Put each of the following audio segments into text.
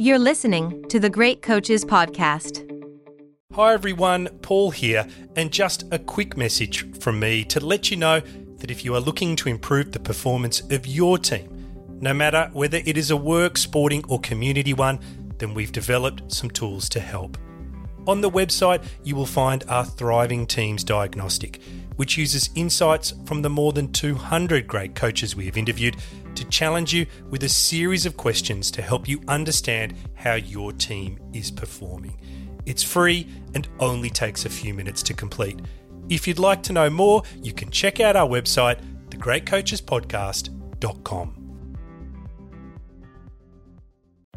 You're listening to the Great Coaches Podcast. Hi everyone, Paul here, and just a quick message from me to let you know that if you are looking to improve the performance of your team, no matter whether it is a work, sporting, or community one, then we've developed some tools to help. On the website, you will find our Thriving Teams Diagnostic, which uses insights from the more than 200 great coaches we have interviewed to challenge you with a series of questions to help you understand how your team is performing. It's free and only takes a few minutes to complete. If you'd like to know more, you can check out our website, thegreatcoachespodcast.com.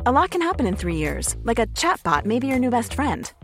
A lot can happen in three years, like a chatbot may be your new best friend.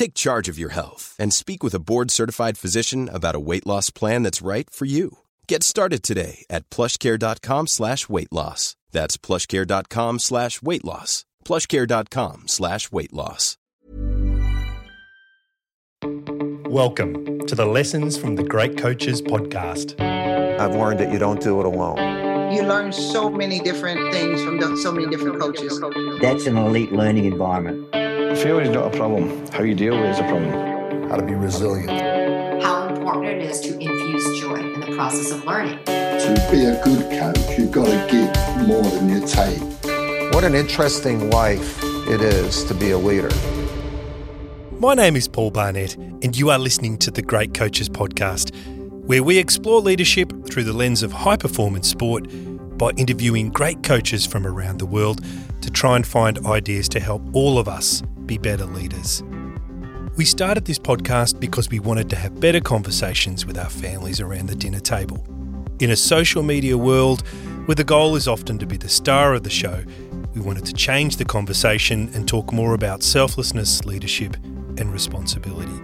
Take charge of your health and speak with a board certified physician about a weight loss plan that's right for you. Get started today at plushcare.com slash weight loss. That's plushcare.com slash weight loss. Plushcare.com slash weight loss. Welcome to the Lessons from the Great Coaches podcast. I've learned that you don't do it alone. You learn so many different things from so many different coaches. That's an elite learning environment. Failure is not a problem. How you deal with it is a problem. How to be resilient. How important it is to infuse joy in the process of learning. To be a good coach, you've got to give more than you take. What an interesting life it is to be a leader. My name is Paul Barnett, and you are listening to the Great Coaches Podcast, where we explore leadership through the lens of high performance sport by interviewing great coaches from around the world to try and find ideas to help all of us be better leaders. We started this podcast because we wanted to have better conversations with our families around the dinner table. In a social media world where the goal is often to be the star of the show, we wanted to change the conversation and talk more about selflessness, leadership, and responsibility.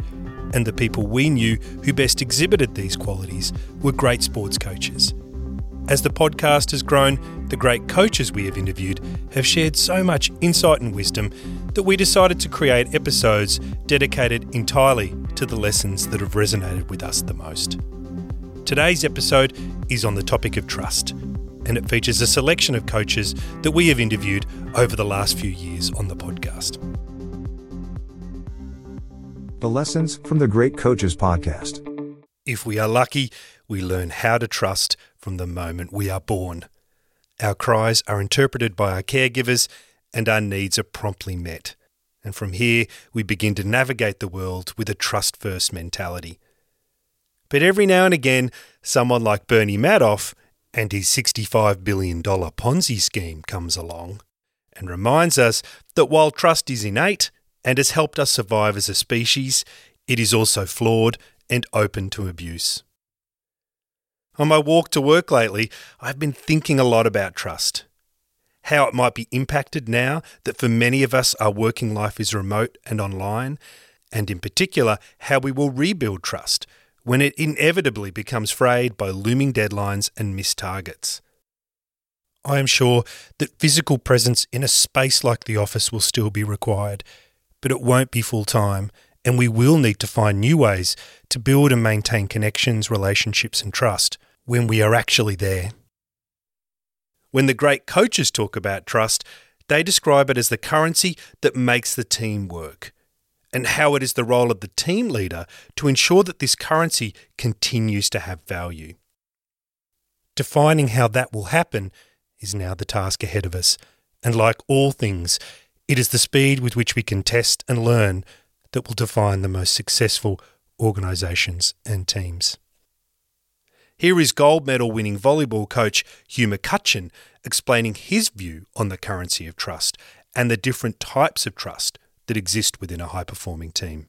And the people we knew who best exhibited these qualities were great sports coaches. As the podcast has grown, the great coaches we have interviewed have shared so much insight and wisdom that we decided to create episodes dedicated entirely to the lessons that have resonated with us the most. Today's episode is on the topic of trust, and it features a selection of coaches that we have interviewed over the last few years on the podcast. The Lessons from the Great Coaches Podcast. If we are lucky, we learn how to trust from the moment we are born. Our cries are interpreted by our caregivers and our needs are promptly met. And from here, we begin to navigate the world with a trust first mentality. But every now and again, someone like Bernie Madoff and his $65 billion Ponzi scheme comes along and reminds us that while trust is innate, and has helped us survive as a species, it is also flawed and open to abuse. On my walk to work lately, I've been thinking a lot about trust. How it might be impacted now that for many of us our working life is remote and online, and in particular, how we will rebuild trust when it inevitably becomes frayed by looming deadlines and missed targets. I am sure that physical presence in a space like the office will still be required but it won't be full time, and we will need to find new ways to build and maintain connections, relationships, and trust when we are actually there. When the great coaches talk about trust, they describe it as the currency that makes the team work, and how it is the role of the team leader to ensure that this currency continues to have value. Defining how that will happen is now the task ahead of us, and like all things, it is the speed with which we can test and learn that will define the most successful organisations and teams. Here is gold medal winning volleyball coach Hugh McCutcheon explaining his view on the currency of trust and the different types of trust that exist within a high performing team.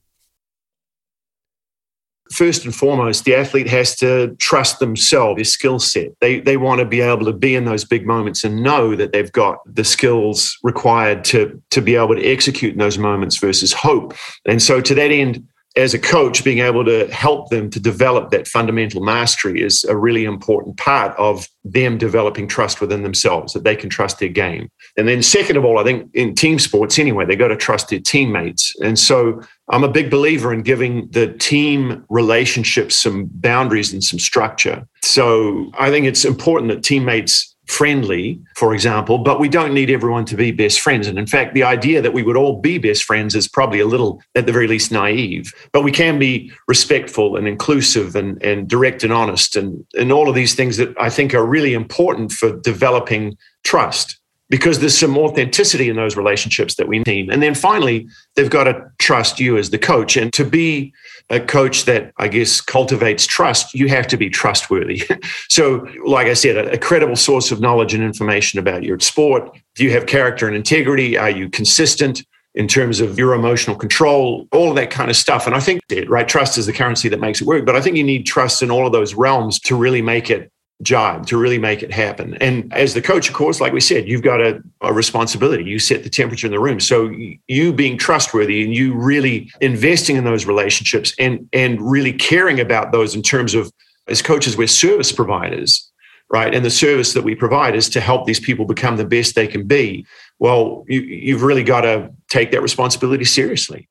first and foremost, the athlete has to trust themselves, their skill set. They, they want to be able to be in those big moments and know that they've got the skills required to, to be able to execute in those moments versus hope. And so, to that end, as a coach, being able to help them to develop that fundamental mastery is a really important part of them developing trust within themselves, that they can trust their game. And then, second of all, I think in team sports anyway, they got to trust their teammates. And so I'm a big believer in giving the team relationships some boundaries and some structure. So I think it's important that teammates friendly, for example, but we don't need everyone to be best friends. And in fact, the idea that we would all be best friends is probably a little, at the very least, naive. But we can be respectful and inclusive and, and direct and honest and, and all of these things that I think are really important for developing trust because there's some authenticity in those relationships that we need. And then finally, they've got to trust you as the coach. And to be a coach that I guess cultivates trust, you have to be trustworthy. so, like I said, a, a, credible source of knowledge and information about your sport. Do you have character and integrity? Are you consistent? In terms of your emotional control, all of that kind of stuff. And I think, right, trust is the currency that makes it work. But I think you need trust in all of those realms to really make it job to really make it happen. And as the coach, of course, like we said, you've got a, a, responsibility. You set the temperature in the room. So you being trustworthy and you really investing in those relationships and and really caring about those in terms of as coaches, we're service providers, right? And the service that we provide is to help these people become the best they can be. Well, you, you've really got to take that responsibility seriously.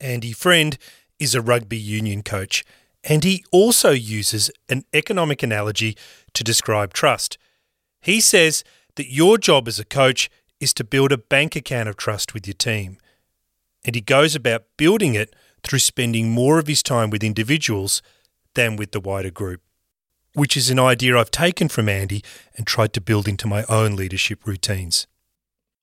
Andy Friend is a rugby union coach and he also uses an economic analogy to describe trust. He says that your job as a coach is to build a bank account of trust with your team. And he goes about building it through spending more of his time with individuals than with the wider group, which is an idea I've taken from Andy and tried to build into my own leadership routines.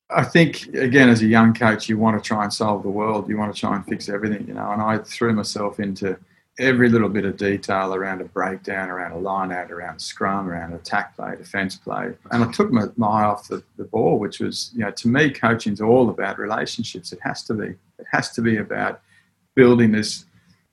I think, again, as a young coach, you want to try and solve the world. You want to try and fix everything, you know. And I threw myself into every little bit of detail around a breakdown, around a line out, around a scrum, around attack play, defence play. And I took my, my eye off the, the ball, which was, you know, to me, coaching's all about relationships. It has to be. It has to be about building this,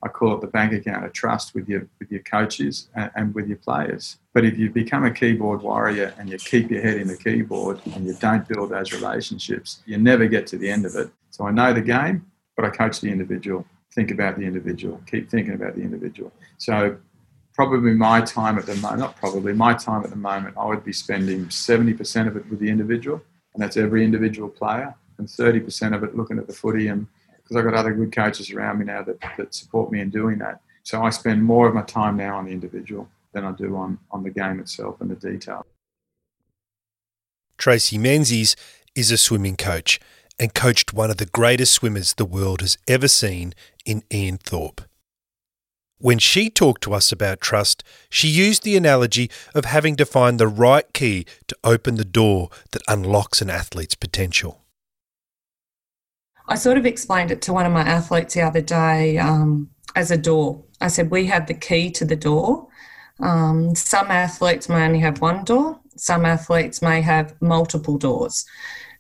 I call it the bank account of trust with your, with your coaches and, and with your players. But if you become a keyboard warrior and you keep your head in the keyboard and you don't build those relationships, you never get to the end of it. So I know the game, but I coach the individual think about the individual, keep thinking about the individual. So probably my time at the moment, not probably, my time at the moment, I would be spending 70% of it with the individual, and that's every individual player, and 30% of it looking at the footy, and because I've got other good coaches around me now that, that support me in doing that. So I spend more of my time now on the individual than I do on, on the game itself and the detail. Tracey Menzies is a swimming coach and coached one of the greatest swimmers the world has ever seen in Ian Thorpe. When she talked to us about trust, she used the analogy of having to find the right key to open the door that unlocks an athlete's potential. I sort of explained it to one of my athletes the other day um, as a door. I said, We have the key to the door. Um, some athletes may only have one door, some athletes may have multiple doors.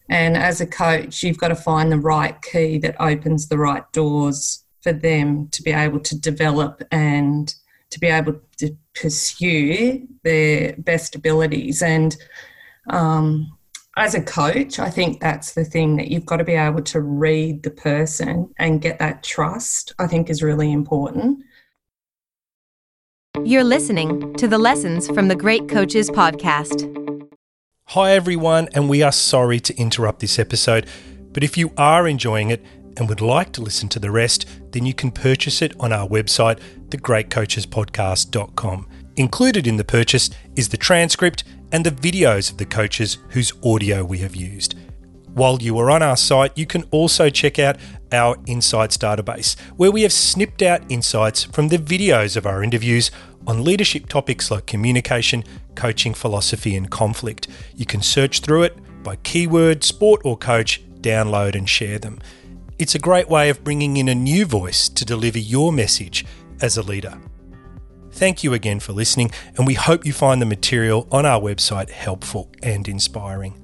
And as a coach, you've got to find the right key that opens the right doors for them to be able to develop and to be able to pursue their best abilities. And um, as a coach, I think that's the thing that you've got to be able to read the person and get that trust, I think is really important. You're listening to the Lessons from the Great Coaches podcast. Hi, everyone, and we are sorry to interrupt this episode, but if you are enjoying it and would like to listen to the rest, then you can purchase it on our website, thegreatcoachespodcast.com. Included in the purchase is the transcript and the videos of the coaches whose audio we have used. While you are on our site, you can also check out our Insights database, where we have snipped out insights from the videos of our interviews on leadership topics like communication, coaching philosophy, and conflict. You can search through it by keyword, sport, or coach, download and share them. It's a great way of bringing in a new voice to deliver your message as a leader. Thank you again for listening, and we hope you find the material on our website helpful and inspiring.